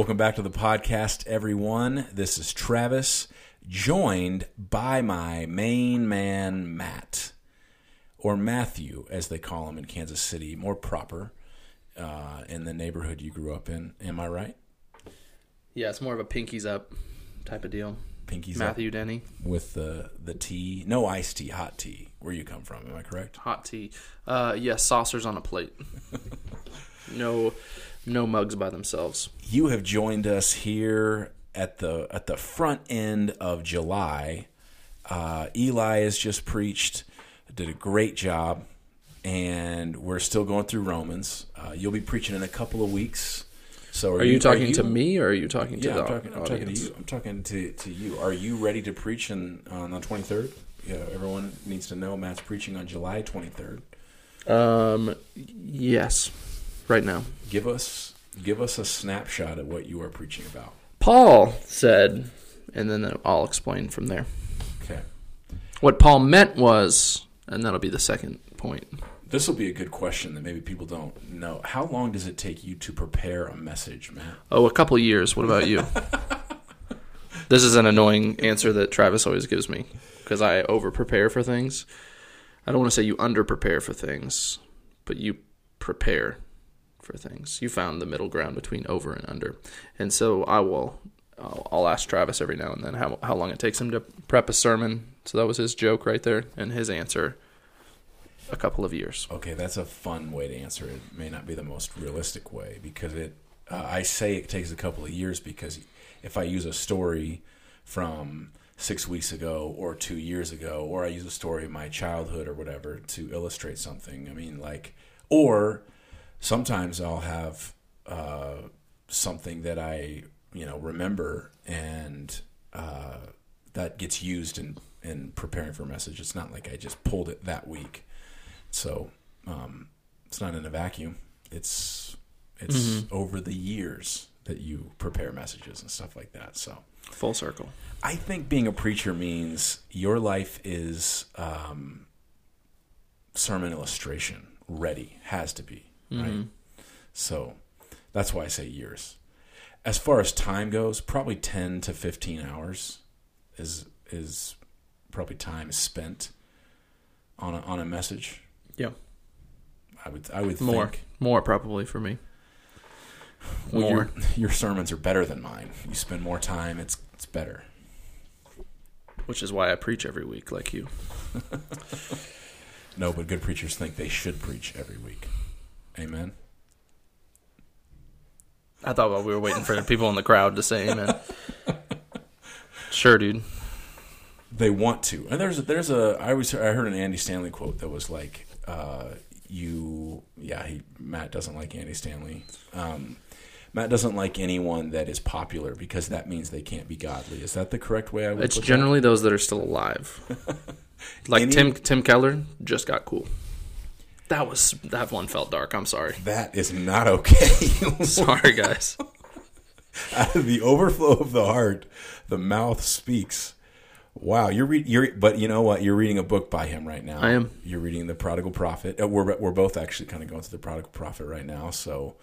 Welcome back to the podcast, everyone. This is Travis, joined by my main man, Matt, or Matthew, as they call him in Kansas City, more proper uh, in the neighborhood you grew up in. Am I right? Yeah, it's more of a pinkies up type of deal. Pinkies Matthew up Denny, with the the tea, no iced tea, hot tea. Where you come from? Am I correct? hot tea. Uh, yes, saucers on a plate. no, no mugs by themselves. you have joined us here at the at the front end of July. Uh, Eli has just preached, did a great job, and we're still going through Romans. Uh, you'll be preaching in a couple of weeks. So, Are you talking to me or are you talking to Yeah, the I'm talking, I'm talking to you. I'm talking to, to you. Are you ready to preach in, on the 23rd? Yeah, everyone needs to know Matt's preaching on July 23rd. Um, yes, right now. Give us give us a snapshot of what you are preaching about. Paul said, and then I'll explain from there. Okay. What Paul meant was, and that'll be the second point. This will be a good question that maybe people don't know. How long does it take you to prepare a message, Matt? Oh, a couple years. What about you? this is an annoying answer that Travis always gives me because I over prepare for things. I don't want to say you under prepare for things, but you prepare for things. You found the middle ground between over and under, and so I will. I'll, I'll ask Travis every now and then how how long it takes him to prep a sermon. So that was his joke right there, and his answer. A couple of years. Okay, that's a fun way to answer it. May not be the most realistic way because it. Uh, I say it takes a couple of years because if I use a story from six weeks ago or two years ago, or I use a story of my childhood or whatever to illustrate something, I mean, like, or sometimes I'll have uh, something that I, you know, remember and uh, that gets used in in preparing for a message. It's not like I just pulled it that week. So um, it's not in a vacuum. It's it's over the years that you prepare messages and stuff like that. So Full circle. I think being a preacher means your life is um, sermon illustration ready. Has to be right. Mm-hmm. So that's why I say years. As far as time goes, probably ten to fifteen hours is is probably time spent on a, on a message. Yeah. I would I would More. think More probably for me. well, More. your your sermons are better than mine. You spend more time. It's it's better. Which is why I preach every week, like you. No, but good preachers think they should preach every week. Amen. I thought while we were waiting for the people in the crowd to say amen. Sure, dude. They want to, and there's a, there's a I was I heard an Andy Stanley quote that was like, uh, "You, yeah, he Matt doesn't like Andy Stanley. Um, Matt doesn't like anyone that is popular because that means they can't be godly. Is that the correct way I would? It's put that? generally those that are still alive. Like Any- Tim Tim Keller just got cool. That was that one felt dark. I'm sorry. that is not okay. Sorry, guys. Out of the overflow of the heart, the mouth speaks. Wow, you're re- you're, but you know what? You're reading a book by him right now. I am. You're reading the Prodigal Prophet. Uh, we're we're both actually kind of going through the Prodigal Prophet right now. So,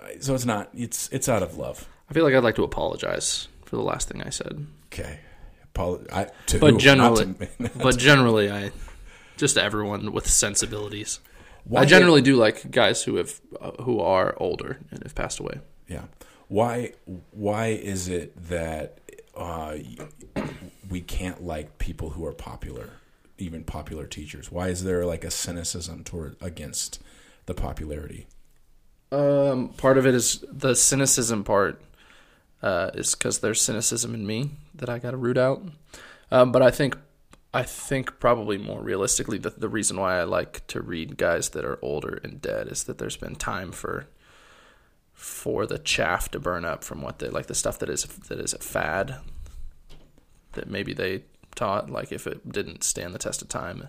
uh, so it's not. It's it's out of love. I feel like I'd like to apologize for the last thing I said. Okay. Apolo- I, to But who? generally, to but generally, I just to everyone with sensibilities. Why I generally do like guys who have uh, who are older and have passed away. Yeah. Why why is it that uh, we can't like people who are popular, even popular teachers? Why is there like a cynicism toward against the popularity? Um, part of it is the cynicism part uh, is because there's cynicism in me that I got to root out. Um, but I think I think probably more realistically, the, the reason why I like to read guys that are older and dead is that there's been time for for the chaff to burn up from what they like the stuff that is that is a fad that maybe they taught like if it didn't stand the test of time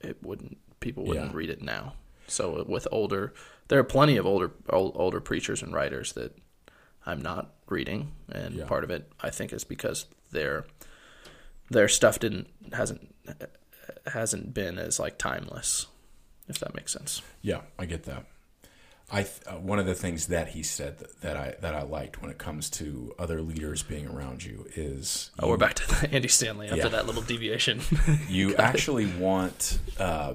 it wouldn't people wouldn't Yeah. read it now so uh, with older there are plenty of older ol- older preachers and writers that I'm not reading and Yeah. part of it I think is because their their stuff didn't hasn't hasn't been as like timeless if that makes sense Yeah, I get that. I uh, one of the things that he said that, that I that I liked when it comes to other leaders being around you is Oh, we're back to the Andy Stanley after Yeah. that little deviation. you actually want uh,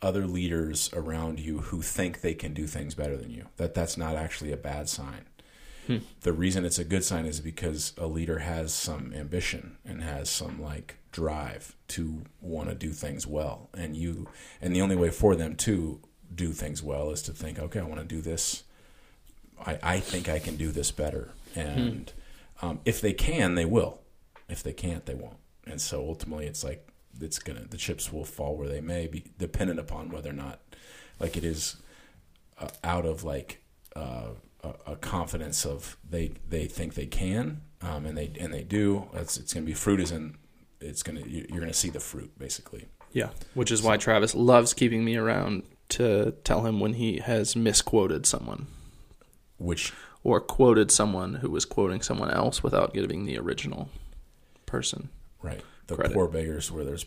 other leaders around you who think they can do things better than you. That that's not actually a bad sign. The reason it's a good sign is because a leader has some ambition and has some like drive to want to do things well, and you and the only way for them to do things well is to think, okay, I want to do this. I, I think I can do this better, and um, if they can, they will. If they can't, they won't. And so ultimately, it's like it's gonna the chips will fall where they may, be dependent upon whether or not, like it is, uh, out of like uh, a, a confidence of they they think they can, um, and they and they do. It's it's gonna be fruit is in. It's gonna you- you're gonna see the fruit basically. yeah, which is why Travis loves keeping me around to tell him when he has misquoted someone Which or quoted someone who was quoting someone else without giving the original person. right the Credit. poor beggars where there's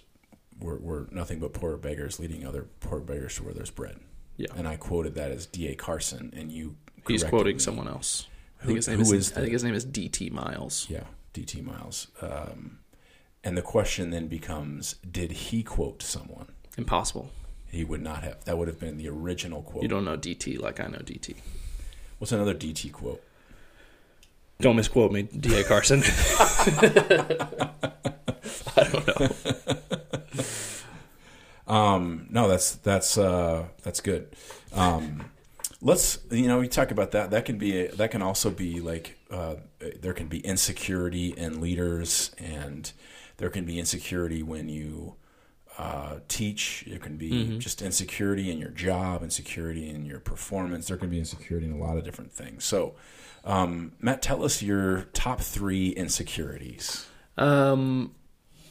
were, were nothing but poor beggars leading other poor beggars to where there's bread. Yeah. And I quoted that as D. A. Carson, and you He's quoting me. someone else. I think his name who is, is I think his name is DT Niles. Yeah, DT Niles. Um, and the question then becomes: Did he quote someone? Impossible. He would not have. That would have been the original quote. You don't know DT like I know DT. What's another DT quote? Don't misquote me, DA Carson. I don't know. Um, no, that's that's uh, that's good. Um, let's you know we talk about that. That can be a, that can also be like uh, there can be insecurity in leaders, and there can be insecurity when you uh, teach. There can be just insecurity in your job, insecurity in your performance. There can be insecurity in a lot of different things. So, um, Matt, tell us your top three insecurities. Um,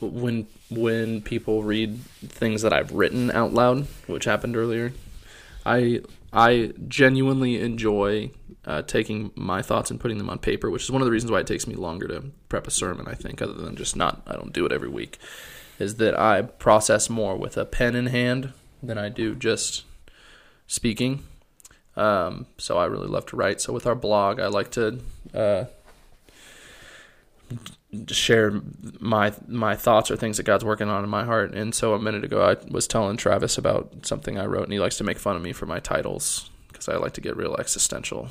when when people read things that I've written out loud, which happened earlier, I I genuinely enjoy uh, taking my thoughts and putting them on paper, which is one of the reasons why it takes me longer to prep a sermon. I think, other than just not, I don't do it every week, is that I process more with a pen in hand than I do just speaking. Um, so I really love to write. So with our blog, I like to uh, share my my thoughts or things that God's working on in my heart. And so a minute ago, I was telling Travis about something I wrote, and he likes to make fun of me for my titles because I like to get real existential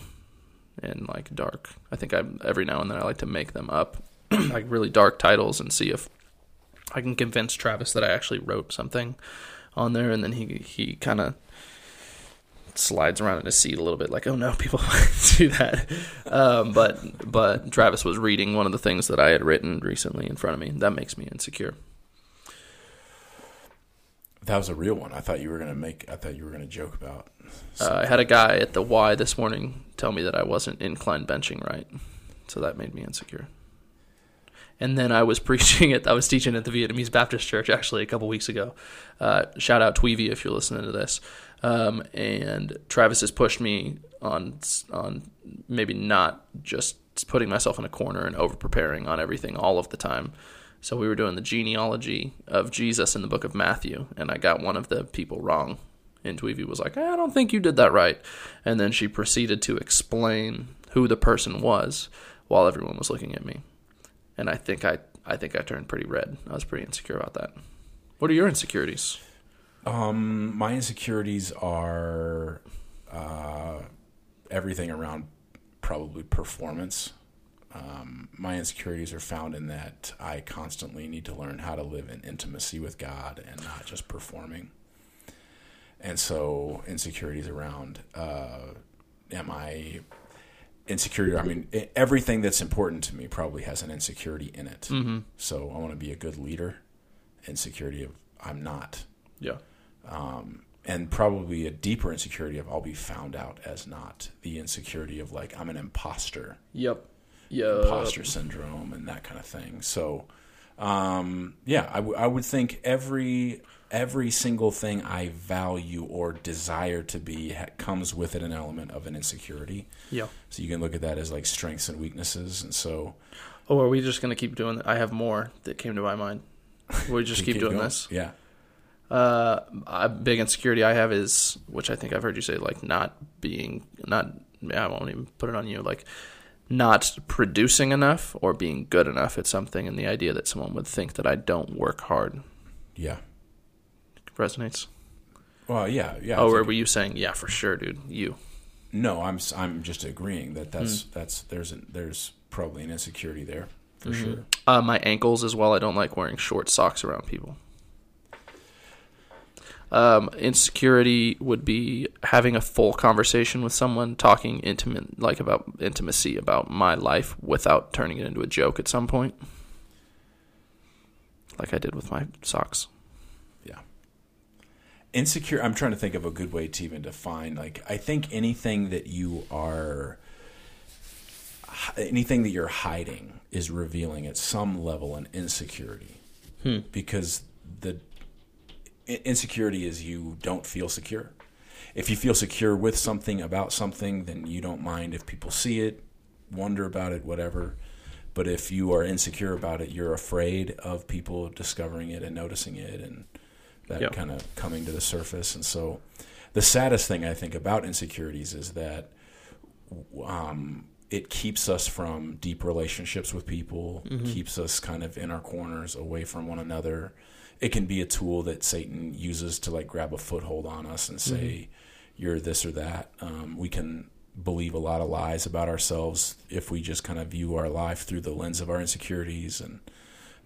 and like dark. I think I every now and then I like to make them up, like really dark titles, and see if I can convince Travis that I actually wrote something on there, and then he he kind of slides around in his seat a little bit, like, "Oh no, people do that." Um, but but Travis was reading one of the things that I had written recently in front of me. That makes me insecure. That was a real one. I thought you were gonna make. I thought you were gonna joke about. Uh, I had a guy at the Y this morning tell me that I wasn't incline benching right, so that made me insecure. And then I was preaching it. I was teaching at the Vietnamese Baptist Church actually a couple weeks ago. Uh, shout out Tweevy if you're listening to this. Um, and Travis has pushed me on on maybe not just putting myself in a corner and over preparing on everything all of the time. So we were doing the genealogy of Jesus in the book of Matthew, and I got one of the people wrong. And Tweevy was like, I don't think you did that right. And then she proceeded to explain who the person was while everyone was looking at me. And I think I, I think I turned pretty red. I was pretty insecure about that. What are your insecurities? Um, my insecurities are uh, everything around probably performance. Um, my insecurities are found in that I constantly need to learn how to live in intimacy with God and not just performing. And so, insecurities around uh, am I insecurity? I mean, everything that's important to me probably has an insecurity in it. Mm-hmm. So, I want to be a good leader. Insecurity of I'm not Yeah. um, and probably a deeper insecurity of I'll be found out as not the insecurity of like I'm an imposter, Yep. Yeah. imposter syndrome, and that kind of thing. So, um, yeah, I, w- I would think every every single thing I value or desire to be ha- comes with it an element of an insecurity. Yeah. So you can look at that as like strengths and weaknesses, and so Oh, are we just gonna keep doing? That? I have more that came to my mind. We just keep, doing going. this. Yeah. Uh, a big insecurity I have is, which I think I've heard you say, like not being, not, I won't even put it on you, like not producing enough or being good enough at something, and the idea that someone would think that I don't work hard Yeah. Resonates. Well, yeah, yeah. Oh, or were you saying, yeah, for sure, dude, you? no, I'm I'm just agreeing that that's Hmm. that's there's a, there's probably an insecurity there for Mm-hmm. sure. Uh, my ankles as well. I don't like wearing short socks around people. Um, insecurity would be having a full conversation with someone, talking intimate, like about intimacy, about my life, without turning it into a joke at some point, like I did with my socks. Insecure. I'm trying to think of a good way to even define. Like, I think anything that you are, anything that you're hiding is revealing at some level an insecurity, hmm. because the insecurity is you don't feel secure. If you feel secure with something about something, then you don't mind if people see it, wonder about it, whatever. But if you are insecure about it, you're afraid of people discovering it and noticing it and that Yep. kind of coming to the surface. And so the saddest thing I think about insecurities is that um, it keeps us from deep relationships with people, keeps us kind of in our corners away from one another. It can be a tool that Satan uses to like grab a foothold on us and say, you're this or that. Um, we can believe a lot of lies about ourselves if we just kind of view our life through the lens of our insecurities and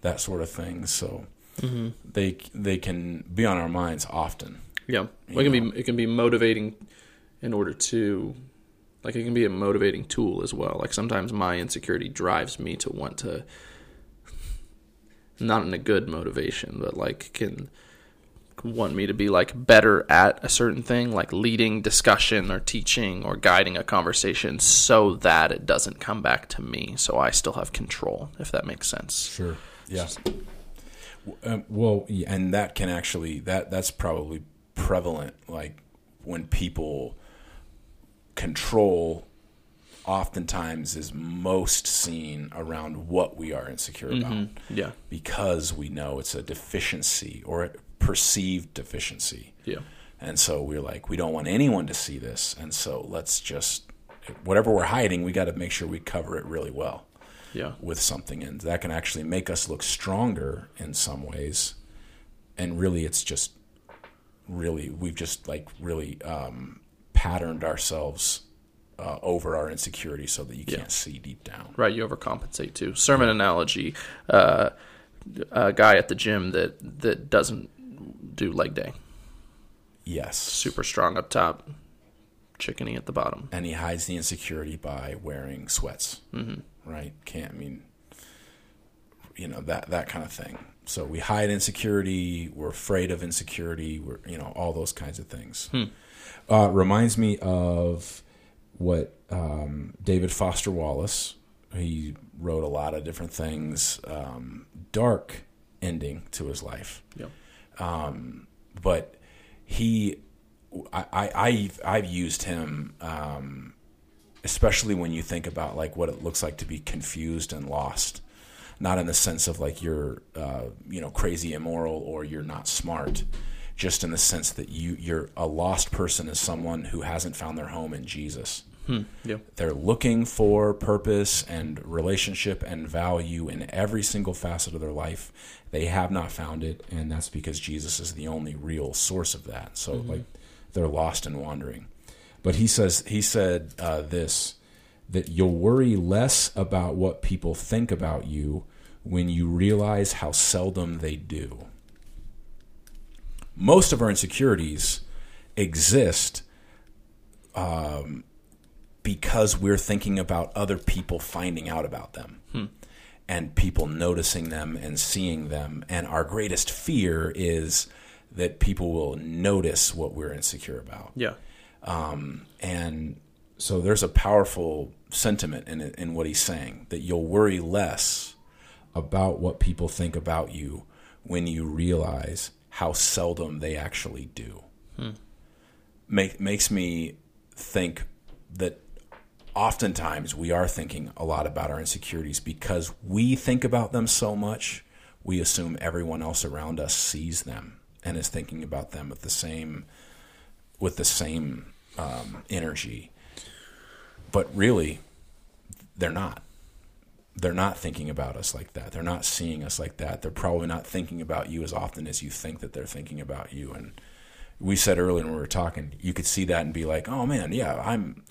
that sort of thing. So Mm-hmm. they they can be on our minds often. Yeah, You it can know. be it can be motivating in order to like it can be a motivating tool as well. Like sometimes my insecurity drives me to want to not in a good motivation, but like can want me to be like better at a certain thing, like leading discussion or teaching or guiding a conversation so that it doesn't come back to me so I still have control, if that makes sense. Sure. Yeah. Um, well, and that can actually that that's probably prevalent. Like when people control, oftentimes is most seen around what we are insecure about Yeah. because we know it's a deficiency or a perceived deficiency. Yeah. And so we're like, we don't want anyone to see this. And so let's just, whatever we're hiding, we got to make sure we cover it really well Yeah. with something. And that can actually make us look stronger in some ways. And really, it's just really, we've just like really um, patterned ourselves uh, over our insecurity so that you can't see deep down. Right, you overcompensate too. Sermon analogy: uh, a guy at the gym that that doesn't do leg day, Yes. super strong up top, chickeny at the bottom. and he hides the insecurity by wearing sweats. Mm-hmm. Right? Can't I mean, you know that that kind of thing. So we hide insecurity. We're afraid of insecurity. We're you know all those kinds of things. Uh, reminds me of what um, David Foster Wallace. He wrote a lot of different things. Um, dark ending to his life Yep. but he I, I I've, I've used him um, especially when you think about like what it looks like to be confused and lost not in the sense of like you're uh, you know crazy immoral or you're not smart just in the sense that you you're a lost person is someone who hasn't found their home in Jesus Yeah. they're looking for purpose and relationship and value in every single facet of their life. They have not found it, and that's because Jesus is the only real source of that. So, like, they're lost and wandering. But he says he said uh, this that you'll worry less about what people think about you when you realize how seldom they do. Most of our insecurities exist because we're thinking about other people finding out about them and people noticing them and seeing them. And our greatest fear is that people will notice what we're insecure about. Yeah. Um, and so there's a powerful sentiment in it, in what he's saying that you'll worry less about what people think about you when you realize how seldom they actually do. Make, makes me think that oftentimes we are thinking a lot about our insecurities because we think about them so much, we assume everyone else around us sees them and is thinking about them with the same with the same um, energy. But really, they're not. They're not thinking about us like that. They're not seeing us like that. They're probably not thinking about you as often as you think that they're thinking about you. And we said earlier when we were talking, you could see that and be like, "Oh man, yeah, I'm,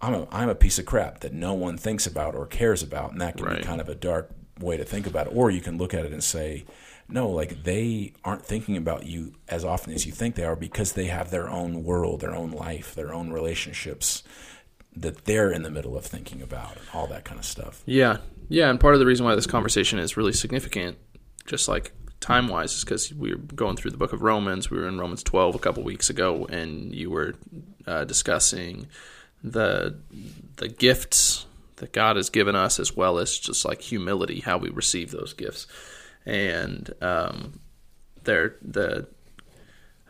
I'm a, I'm a piece of crap that no one thinks about or cares about," and that can Right. be kind of a dark way to think about it. Or you can look at it and say, "No, like they aren't thinking about you as often as you think they are because they have their own world, their own life, their own relationships that they're in the middle of thinking about, and all that kind of stuff." Yeah, yeah, and part of the reason why this conversation is really significant, just like time wise, is because we were going through the book of Romans. We were in Romans twelve a couple weeks ago, and you were uh, discussing the the gifts that God has given us, as well as just like humility, how we receive those gifts, and um, there the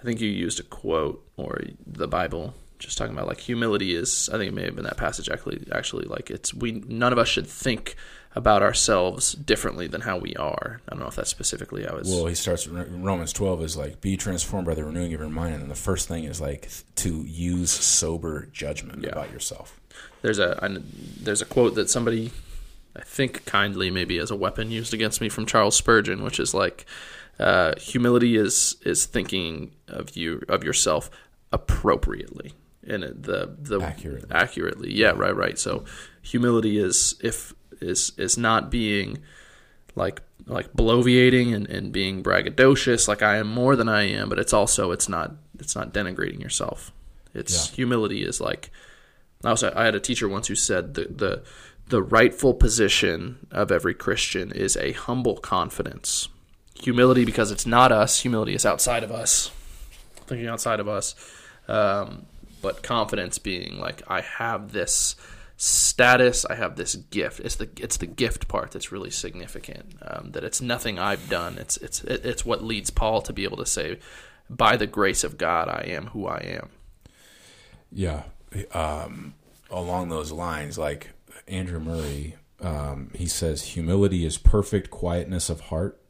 I think you used a quote or the Bible just talking about like humility is I think it may have been that passage actually actually like it's we none of us should think about ourselves differently than how we are. I don't know if that's specifically how it's Well, he starts Romans 12 is like be transformed by the renewing of your mind and then the first thing is like to use sober judgment Yeah. about yourself. there's a I, there's a quote that somebody I think kindly maybe as a weapon used against me from Charles Spurgeon, which is like uh, humility is is thinking of you of yourself appropriately and the the Accurately. accurately yeah right right so humility is if is is not being like like bloviating and, and being braggadocious like I am more than I am but it's also it's not it's not denigrating yourself it's Yeah. humility is like I also I had a teacher once who said the the the rightful position of every Christian is a humble confidence. Humility because it's not us. Humility is outside of us, thinking outside of us. Um, but confidence being like I have this status, I have this gift. It's the it's the gift part that's really significant. Um, that it's nothing I've done. It's it's it's what leads Paul to be able to say, by the grace of God, I am who I am. Yeah. Um, along those lines, like Andrew Murray, um, he says, humility is perfect quietness of heart.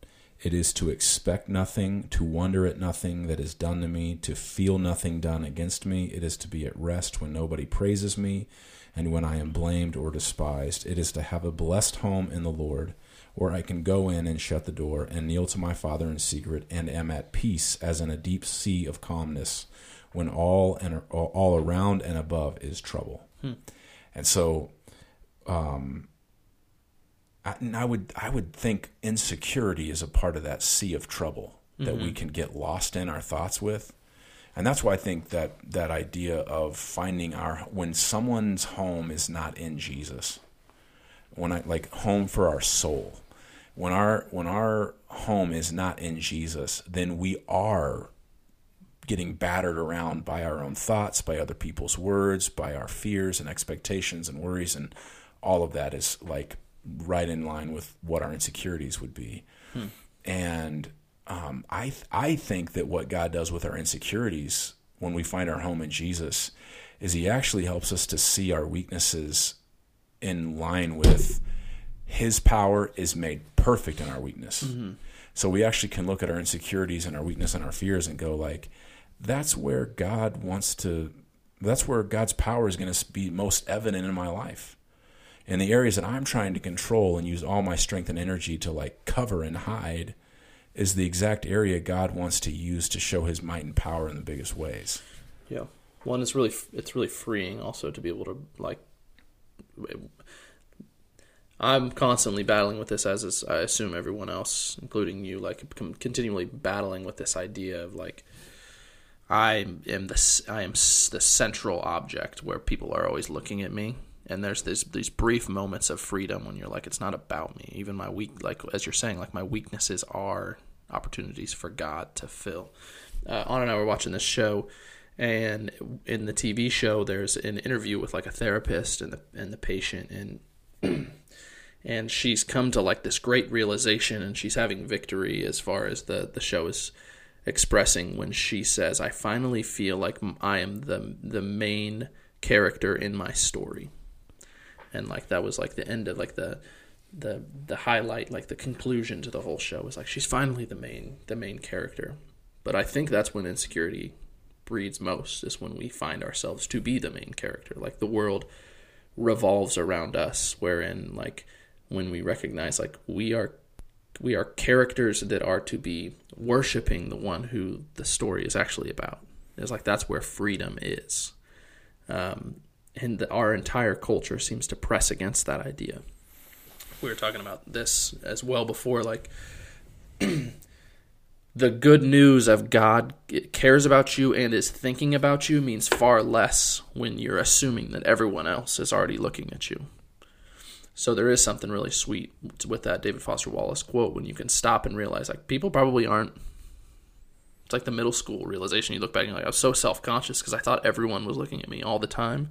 It is to expect nothing, to wonder at nothing that is done to me, to feel nothing done against me. It is to be at rest when nobody praises me and when I am blamed or despised. It is to have a blessed home in the Lord where I can go in and shut the door and kneel to my Father in secret and am at peace as in a deep sea of calmness when all and all around and above is trouble. And so Um, I, and I would I would think insecurity is a part of that sea of trouble that we mm-hmm. can get lost in our thoughts with. And that's why I think that that idea of finding our when someone's home is not in Jesus, when I like home for our soul, when our when our home is not in Jesus, then we are getting battered around by our own thoughts, by other people's words, by our fears and expectations and worries, and all of that is like right in line with what our insecurities would be. And um, I th- I think that what God does with our insecurities when we find our home in Jesus is He actually helps us to see our weaknesses in line with His power is made perfect in our weakness. So we actually can look at our insecurities and our weakness and our fears and go like, that's where God wants to. That's where God's power is going to be most evident in my life. In the areas that I'm trying to control and use all my strength and energy to like cover and hide, is the exact area God wants to use to show His might and power in the biggest ways. Yeah. One is really it's really freeing also to be able to like I'm constantly battling with this as is I assume everyone else including you like continually battling with this idea of like I am the I am the central object where people are always looking at me and there's these these brief moments of freedom when you're like it's not about me. Even my weak like as you're saying like my weaknesses are opportunities for God to fill. Uh, Anna and I were watching this show and in the TV show there's an interview with like a therapist and the and the patient and and she's come to like this great realization and she's having victory as far as the the show is expressing when she says I finally feel like i am the the main character in my story and like that was like the end of like the the the highlight like the conclusion to the whole show was like she's finally the main the main character But I think that's when insecurity breeds most is when we find ourselves to be the main character. Like the world revolves around us, wherein like when we recognize like we are we are characters that are to be worshiping the one who the story is actually about. It's like that's where freedom is. Um, and our entire culture seems to press against that idea. We were talking about this as well before, like the good news of God cares about you and is thinking about you means far less when you're assuming that everyone else is already looking at you. So there is something really sweet with that David Foster Wallace quote when you can stop and realize like people probably aren't. It's like the middle school realization. You look back and you're like, I was so self conscious because I thought everyone was looking at me all the time,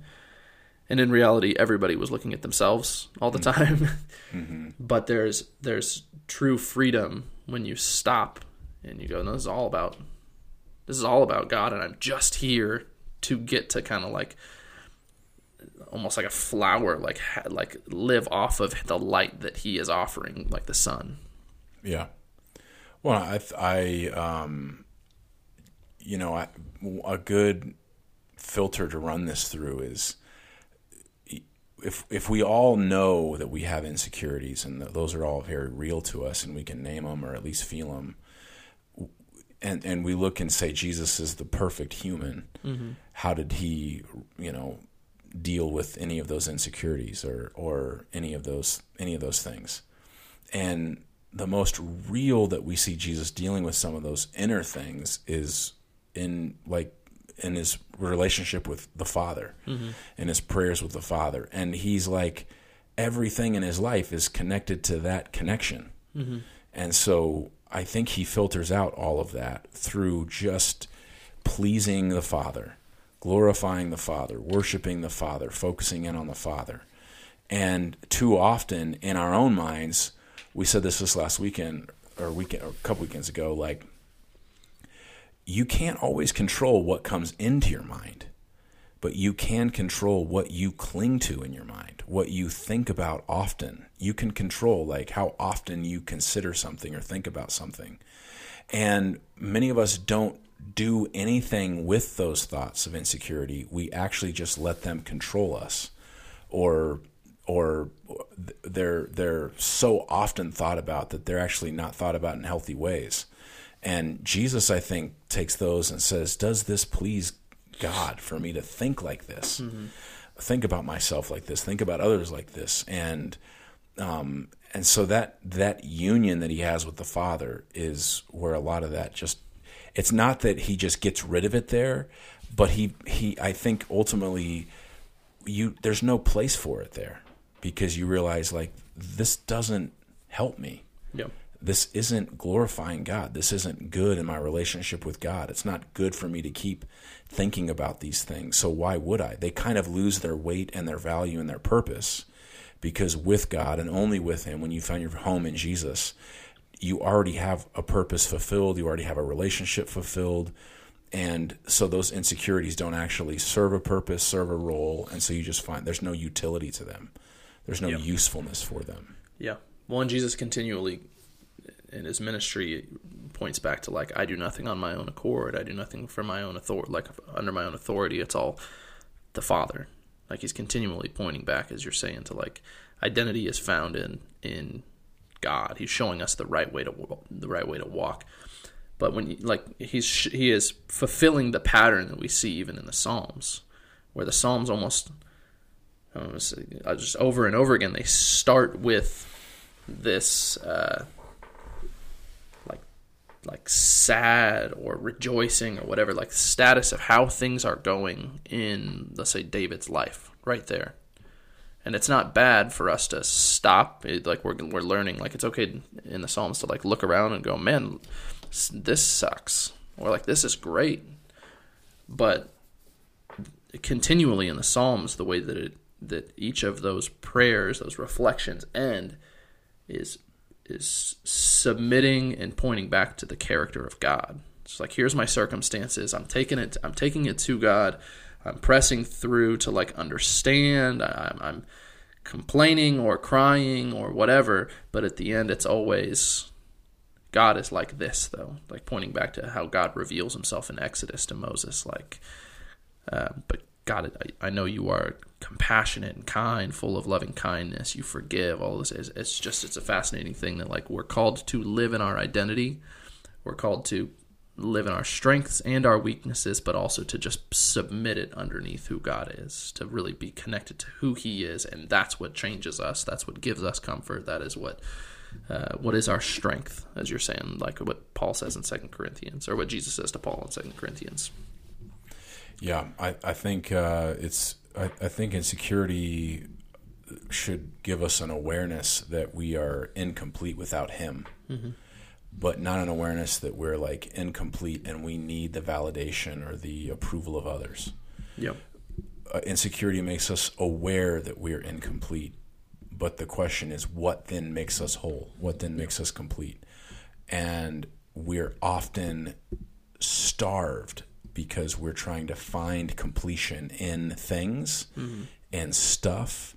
and in reality, everybody was looking at themselves all the time. Mm-hmm. but there's there's true freedom when you stop and you go, no, this is all about this is all about God, and I'm just here to get to kind of like almost like a flower, like like live off of the light that he is offering, like the sun. Yeah. Well, I, I, um, you know, I, a good filter to run this through is if if we all know that we have insecurities and those are all very real to us and we can name them or at least feel them and and we look and say Jesus is the perfect human mm-hmm. how did he you know deal with any of those insecurities or or any of those any of those things. And the most real that we see Jesus dealing with some of those inner things is in like in his relationship with the Father, mm-hmm. in his prayers with the Father, and he's like everything in his life is connected to that connection, mm-hmm. and so I think he filters out all of that through just pleasing the Father glorifying the Father, worshiping the Father, focusing in on the Father. And too often in our own minds, we said this this last weekend or weekend or a couple weekends ago, like you can't always control what comes into your mind, but you can control what you cling to in your mind, what you think about often. You can control like how often you consider something or think about something. And many of us don't do anything with those thoughts of insecurity. We actually just let them control us, or or they're they're so often thought about that they're actually not thought about in healthy ways. And Jesus, I think, takes those and says, "Does this please God for me to think like this? Mm-hmm. Think about myself like this. Think about others like this?" And um, and so that that union that he has with the Father is where a lot of that just it's not that he just gets rid of it there, but he he I think ultimately you there's no place for it there because you realize like this doesn't help me. Yep. This isn't glorifying God. This isn't good in my relationship with God. It's not good for me to keep thinking about these things. So why would I? They kind of lose their weight and their value and their purpose because with God and only with Him, when you find your home in Jesus, you already have a purpose fulfilled, you already have a relationship fulfilled. And so those insecurities don't actually serve a purpose, serve a role. And so you just find there's no utility to them, there's no yep. usefulness for them. Yeah. Well, and Jesus continually in his ministry points back to like, I do nothing on my own accord, I do nothing for my own authority, like under my own authority. It's all the Father. Like he's continually pointing back, as you're saying, to like identity is found in in God. He's showing us the right way to the right way to walk. But when you, like he's he is fulfilling the pattern that we see even in the Psalms, where the Psalms almost just over and over again they start with this uh, like sad or rejoicing or whatever like status of how things are going in let's say David's life right there and it's not bad for us to stop. It, like we're we're learning. Like it's okay in the Psalms to like look around and go, man, this sucks, or like this is great. But continually in the Psalms, the way that it that each of those prayers, those reflections end, is is submitting and pointing back to the character of God. It's like here's my circumstances. I'm taking it. I'm taking it to God. I'm pressing through to like understand. I'm, I'm complaining or crying or whatever, but at the end, it's always God is like this, though, like pointing back to how God reveals himself in Exodus to Moses. Like, uh, but God, I, I, know you are compassionate and kind, full of loving kindness. You forgive. All this is. It's just it's a fascinating thing that like we're called to live in our identity. We're called to live in our strengths and our weaknesses, but also to just submit it underneath who God is, to really be connected to who He is, and that's what changes us. That's what gives us comfort. That is what uh, what is our strength, as you're saying, like what Paul says in Second Corinthians, or what Jesus says to Paul in Second Corinthians. Yeah, I I think uh, it's I, I think insecurity should give us an awareness that we are incomplete without Him. Mm-hmm but not an awareness that we're like incomplete and we need the validation or the approval of others. Yep. Uh, insecurity makes us aware that we're incomplete, but the question is, what then makes us whole? What then makes us complete? And we're often starved because we're trying to find completion in things mm-hmm. and stuff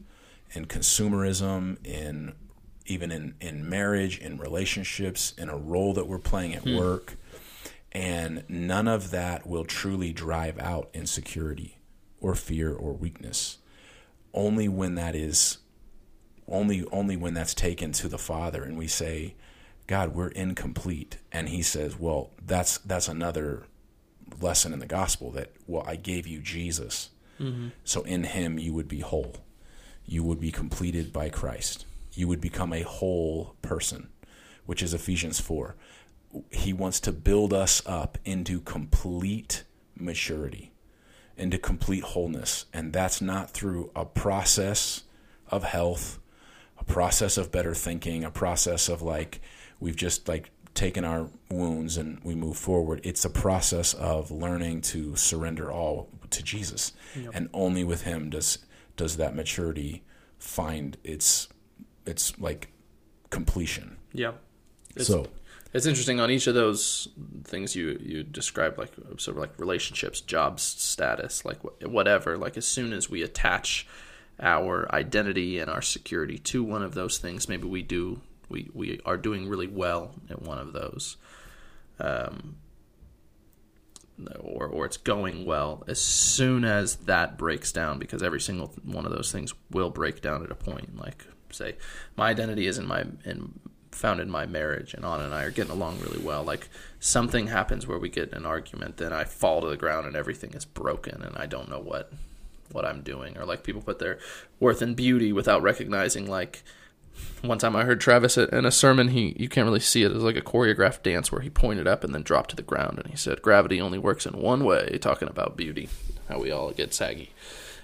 and consumerism in even in, in marriage, in relationships, in a role that we're playing at hmm. work. And none of that will truly drive out insecurity or fear or weakness. Only when that is only only when that's taken to the Father and we say, God, we're incomplete. And he says, Well, that's that's another lesson in the gospel that well, I gave you Jesus. Mm-hmm. So in him you would be whole. You would be completed by Christ you would become a whole person, which is Ephesians 4. He wants to build us up into complete maturity, into complete wholeness. And that's not through a process of health, a process of better thinking, a process of like, we've just like taken our wounds and we move forward. It's a process of learning to surrender all to Jesus. Yep. And only with him does does that maturity find its it's like completion. Yeah. It's, so it's interesting on each of those things you you described, like sort of like relationships, jobs, status, like whatever. Like as soon as we attach our identity and our security to one of those things, maybe we do we we are doing really well at one of those. Um, or or it's going well as soon as that breaks down because every single one of those things will break down at a point like say my identity is in my in found in my marriage and Anna and I are getting along really well. Like something happens where we get an argument, then I fall to the ground and everything is broken and I don't know what what I'm doing. Or like people put their worth in beauty without recognizing like one time I heard Travis in a sermon, he you can't really see it. It was like a choreographed dance where he pointed up and then dropped to the ground and he said gravity only works in one way, talking about beauty, how we all get saggy.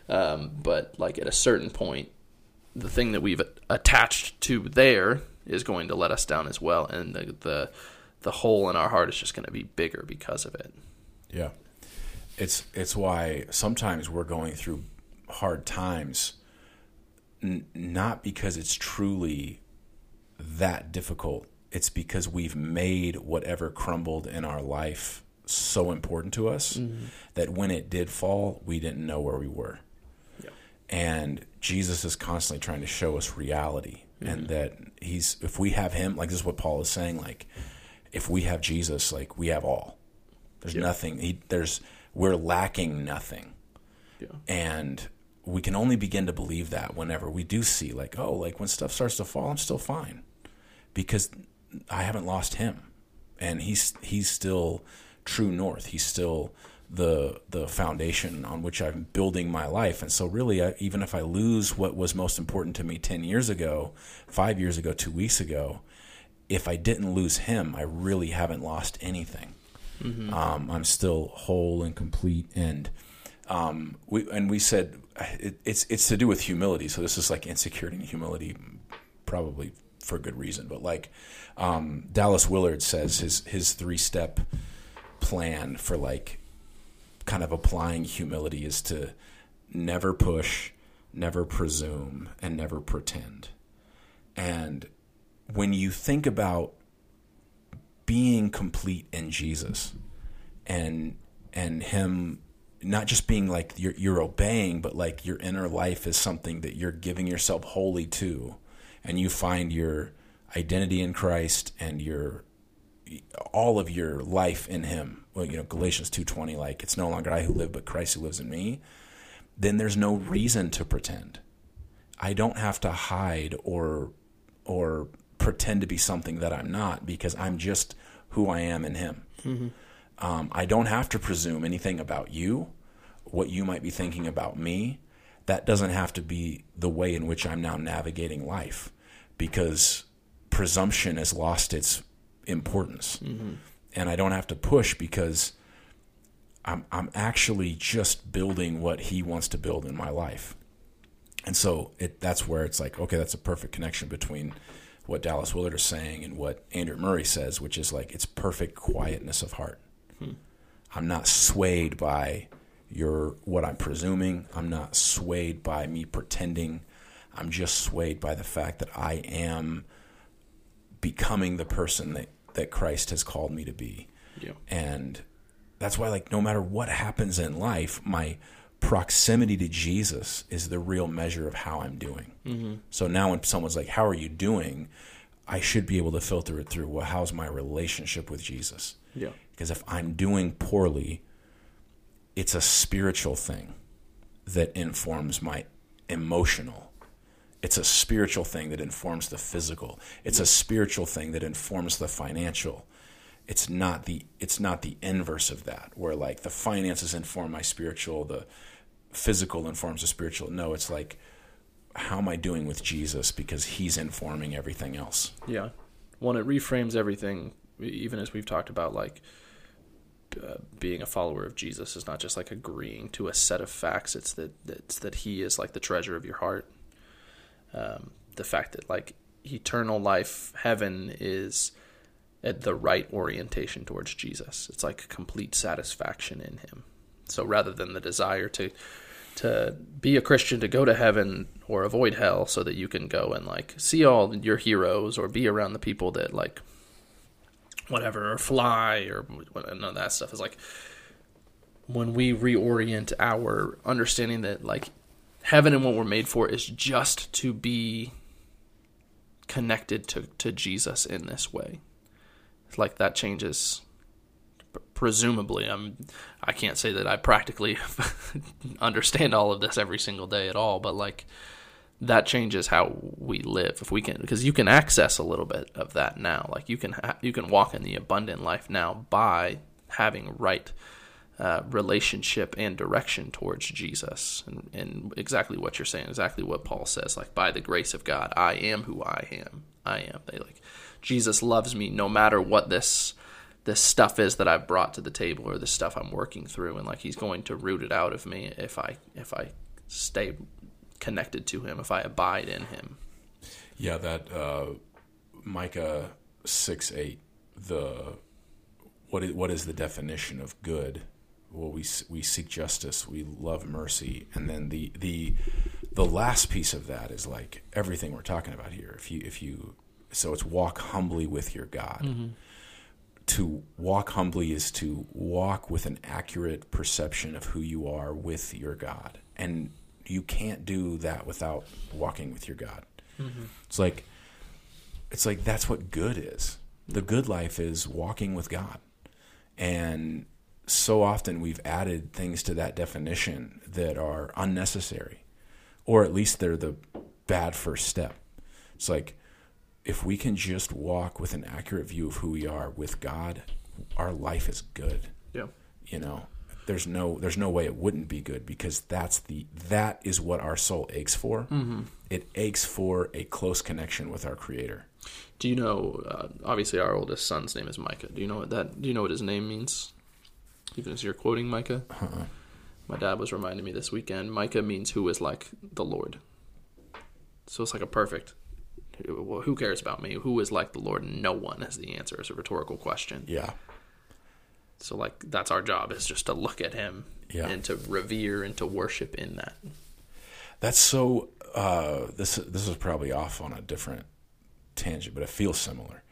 Um, but like at a certain point, the thing that we've attached to there is going to let us down as well, and the the the hole in our heart is just going to be bigger because of it. Yeah, it's it's why sometimes we're going through hard times, n- not because it's truly that difficult. It's because we've made whatever crumbled in our life so important to us mm-hmm. that when it did fall, we didn't know where we were. Yeah. And Jesus is constantly trying to show us reality mm-hmm. and that he's if we have him like this is what Paul is saying like if we have Jesus like we have all. There's yep. nothing he, there's we're lacking nothing. Yeah. And we can only begin to believe that whenever we do see like oh like when stuff starts to fall I'm still fine because I haven't lost him and he's he's still true north. He's still the the foundation on which I'm building my life. And so, really, I, even if I lose what was most important to me ten years ago, five years ago, two weeks ago, if I didn't lose him, I really haven't lost anything. Mm-hmm. Um, I'm still whole and complete. And um, we and we said it, it's it's to do with humility. So this is like insecurity and humility, probably for good reason. But like um, Dallas Willard says, his his three step plan for like kind of applying humility is to never push, never presume, and never pretend. And when you think about being complete in Jesus and and him not just being like you're, you're obeying, but like your inner life is something that you're giving yourself wholly to, and you find your identity in Christ and your all of your life in him. Well you know galatians 2.20 like it's no longer i who live but christ who lives in me. Then there's no reason to pretend. I don't have to hide or or pretend to be something that i'm not because i'm just who i am in him mm-hmm. Um, i don't have to presume anything about you what you might be thinking about me that doesn't have to be the way in which i'm now navigating life because presumption has lost its importance. And I don't have to push because I'm I'm actually just building what he wants to build in my life. And so it that's where it's like, okay, that's a perfect connection between what Dallas Willard is saying and what Andrew Murray says, which is like it's perfect quietness of heart. I'm not swayed by your what I'm presuming. I'm not swayed by me pretending. I'm just swayed by the fact that I am becoming the person that, that Christ has called me to be. Yeah. And that's why, like, no matter what happens in life, my proximity to Jesus is the real measure of how I'm doing. Mm-hmm. So now when someone's like, How are you doing? I should be able to filter it through, well, how's my relationship with Jesus? Yeah. Because if I'm doing poorly, it's a spiritual thing that informs my emotional. It's a spiritual thing that informs the physical. It's a spiritual thing that informs the financial. It's not the it's not the inverse of that, where like the finances inform my spiritual, the physical informs the spiritual. No, it's like how am I doing with Jesus because he's informing everything else. Yeah. One, it reframes everything, even as we've talked about, like uh, being a follower of Jesus is not just like agreeing to a set of facts. It's that it's that He is like the treasure of your heart. Um, the fact that like eternal life, heaven is at the right orientation towards Jesus. It's like complete satisfaction in Him. So rather than the desire to to be a Christian to go to heaven or avoid hell so that you can go and like see all your heroes or be around the people that like whatever or fly or none of that stuff is like when we reorient our understanding that like heaven and what we're made for is just to be connected to, to Jesus in this way. it's Like that changes presumably i'm i can't say that i practically understand all of this every single day at all but like that changes how we live. If we can because you can access a little bit of that now. Like you can ha- you can walk in the abundant life now by having right uh, relationship and direction towards jesus. And, and exactly what you're saying exactly what paul says like by the grace of god i am who i am. I am. They like jesus loves me no matter what this this stuff is that I've brought to the table or the stuff I'm working through. And like he's going to root it out of me if I if I stay connected to him if I abide in him. Yeah, that uh, Micah six eight. The what is what is the definition of good? Well, we we seek justice, we love mercy, and then the the the last piece of that is like everything we're talking about here. If you if you so it's walk humbly with your God. To walk humbly is to walk with an accurate perception of who you are with your God, and you can't do that without walking with your God. Mm-hmm. It's like it's like that's what good is. The good life is walking with God. And so often we've added things to that definition that are unnecessary or at least they're the bad first step. It's like if we can just walk with an accurate view of who we are with God, our life is good Yeah. you know there's no there's no way it wouldn't be good because that's the that is what our soul aches for mm-hmm. it aches for a close connection with our creator Do you know uh, obviously our oldest son's name is Micah. Do you know what that do you know what his name means? Even as you're quoting Micah? uh-uh. My dad was reminding me this weekend. Micah means who is like the Lord. So it's like a perfect. Who cares about me? Who is like the Lord? No one is the answer. It's a rhetorical question. yeah So like that's our job is just to look at Him Yeah. and to revere and to worship in that. that's so uh this this is probably off on a different tangent but it feels similar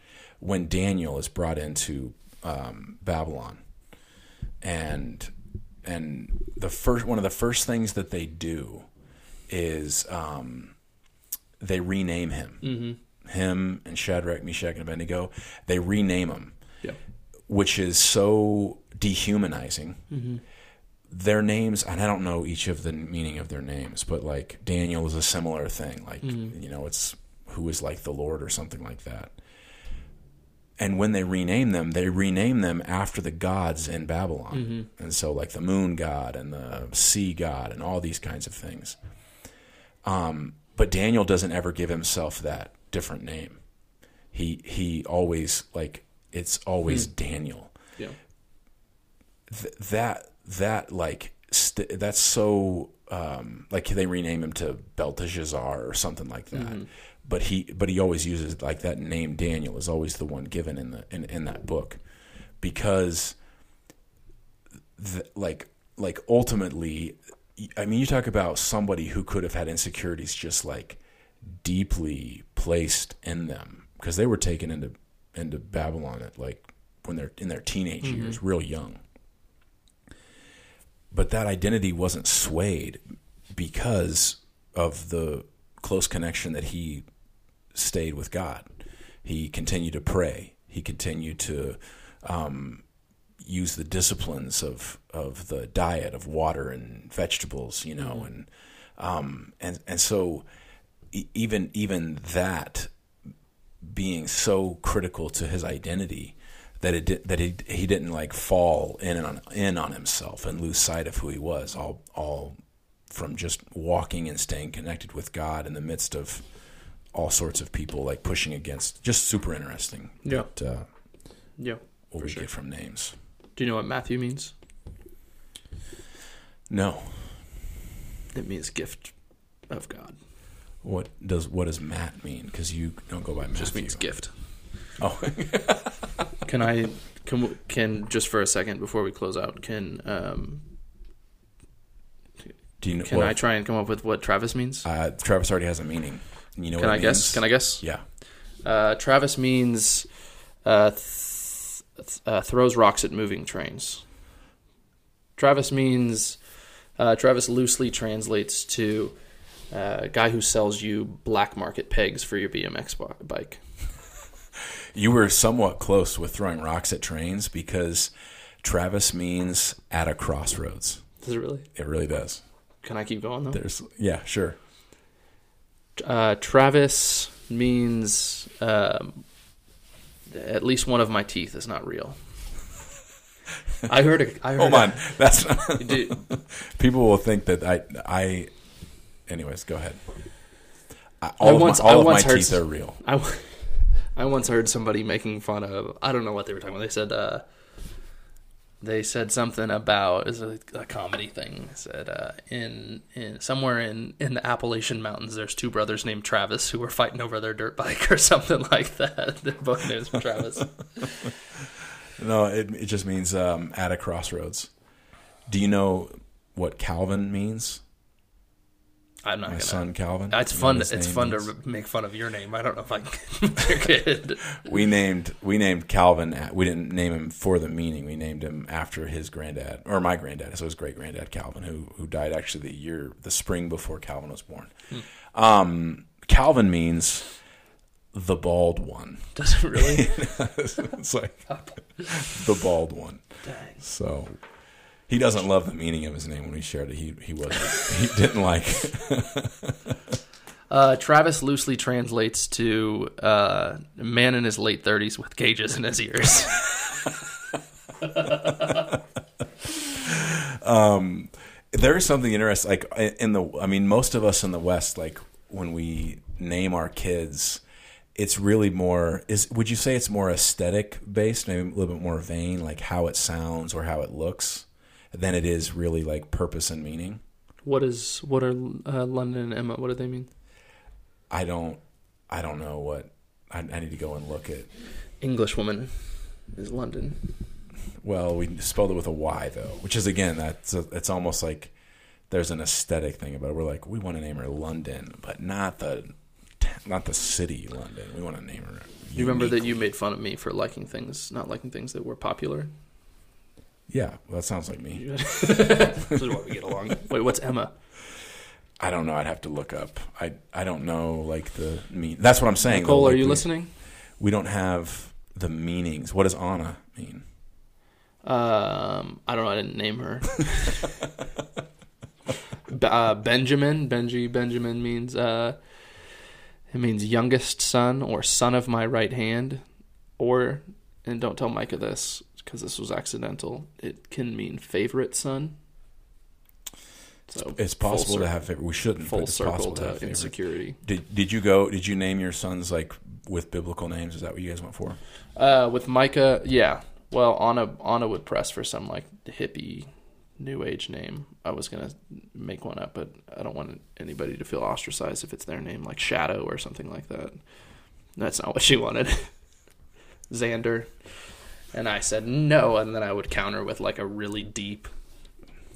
when daniel is brought into um, babylon and and the first one of the first things that they do is um, they rename him. Mm-hmm. Him and Shadrach, Meshach, and Abednego. They rename him. Which is so dehumanizing. Mm-hmm. Their names, and I don't know each of the meaning of their names, but like Daniel is a similar thing. Like Mhm. you know, it's who is like the Lord or something like that. And when they rename them, they rename them after the gods in Babylon. Mm-hmm. And so, like the moon god and the sea god and all these kinds of things. Um, but Daniel doesn't ever give himself that different name. He he always like it's always Daniel. Yeah. Th- that that like st- that's so um, like they rename him to Belteshazzar or something like that. Mhm. But he but he always uses like that name Daniel is always the one given in the in, in that book because th- like like ultimately I mean you talk about somebody who could have had insecurities just like deeply placed in them because they were taken into into Babylon at like when they're in their teenage Mhm. years, real young. But that identity wasn't swayed because of the close connection that he stayed with God. He continued to pray. He continued to um, use the disciplines of of the diet of water and vegetables, you know, Mhm. and um, and and so even even that being so critical to his identity that it did, that he he didn't like fall in on in on himself and lose sight of who he was all all from just walking and staying connected with God in the midst of all sorts of people like pushing against just super interesting Yeah. but, uh, Yeah. what we sure. get from names Do you know what Matthew means? no It means gift of God. What does what does Matt mean because you don't go by Matthew Just means gift. oh Can I can can just for a second before we close out? Can um do you know can well, I try and come up with what Travis means? uh, Travis already has a meaning you know can what I guess? Can I guess? yeah Uh, Travis means uh, th- th- uh, throws rocks at moving trains. Travis means uh, Travis loosely translates to uh, guy who sells you black market pegs for your BMX bike. You were somewhat close with throwing rocks at trains because Travis means at a crossroads. Does it really? It really does. Can I keep going though? There's yeah, sure. Uh, Travis means um, at least one of my teeth is not real. I heard. A, I heard. Hold a- on. That's not, Dude, people will think that I I anyways, go ahead. I, I all once- of my, all I of my once heard teeth are real. I, I once heard somebody making fun of I don't know what they were talking about. They said uh, they said something about is a, a comedy thing. They said uh, in in somewhere in in the Appalachian Mountains, there's two brothers named Travis who were fighting over their dirt bike or something like that. Their both names were Travis. No, it it just means um, at a crossroads. Do you know what Calvin means? I'm not My gonna. son Calvin. It's fun. It's name fun means? to make fun of your name. I don't know if I can. kid. we named we named Calvin. We didn't name him for the meaning. We named him after his granddad or my granddad. So his great granddad Calvin, who who died actually the year the spring before Calvin was born. Um, Calvin means the bald one. Does it really? it's like the bald one. Dang. So he doesn't love the meaning of his name when we shared it. He he wasn't he didn't like. it. Uh, Travis loosely translates to uh, man in his late 30s with gauges in his ears. um, there is something interesting. Like in the, I mean, most of us in the West, like when we name our kids, it's really more. Is would you say it's more aesthetic based, maybe a little bit more vain, like how it sounds or how it looks, than it is really like purpose and meaning. what is what are uh, London and Emma? What do they mean? I don't, I don't know what. I, I need to go and look at. English woman is London. Well, we spelled it with a Y though, which is again that's a, it's almost like there's an aesthetic thing about it. We're like we want to name her London, but not the not the city London. We want to name her. You remember that you made fun of me for liking things, not liking things that were popular. Yeah, well, that sounds like me. this is why we get along. Wait, what's Emma? I don't know. I'd have to look up. I I don't know like the mean. That's what I'm saying. Nicole, though, are you we, listening? We don't have the meanings. What does Anna mean? Um, I don't know. I didn't name her. B- uh, Benjamin. Benji. Benjamin means uh, it means youngest son or son of my right hand, or and don't tell Micah this because this was accidental. It can mean favorite son. So It's possible to have. favorite- We shouldn't. full circle possible to, to insecurity. Did Did you go? Did you name your sons like with biblical names? Is that what you guys went for? Uh, with Micah, yeah. Well, Anna Anna would press for some like hippie, new age name. I was gonna make one up, but I don't want anybody to feel ostracized if it's their name, like Shadow or something like that. That's not what she wanted. Xander, and I said no, and then I would counter with like a really deep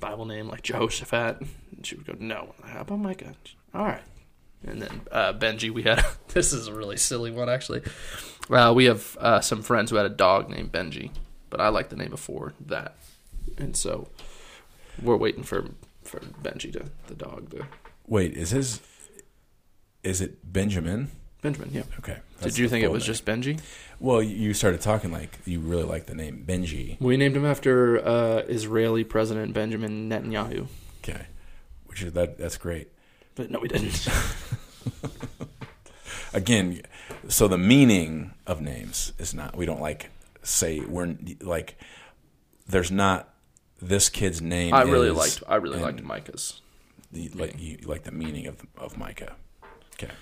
Bible name like Jehoshaphat, and she would go no. How about Micah? All right. And then uh, Benji, we had this is a really silly one actually. Uh, we have uh, some friends who had a dog named Benji, but I like the name before that, and so we're waiting for for Benji to the dog to Wait, is his? Is it Benjamin? Benjamin. Yeah. Okay. Did you think it was just Benji? Well, you started talking like you really like the name Benji. We named him after uh, Israeli President Benjamin Netanyahu, Okay, which is that. That's great. but no, we didn't. Again, so the meaning of names is not. We don't like say we're like. There's not this kid's name. I really liked I really liked Micah's. the, like you like the meaning of of Micah. Okay.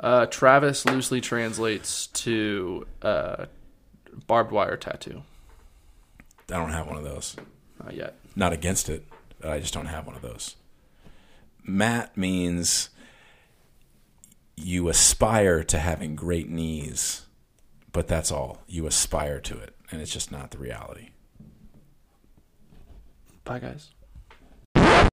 Uh, Travis loosely translates to uh, barbed wire tattoo. I don't have one of those. Not yet. Not against it. I just don't have one of those. Matt means you aspire to having great knees, but that's all. You aspire to it, and it's just not the reality. Bye, guys.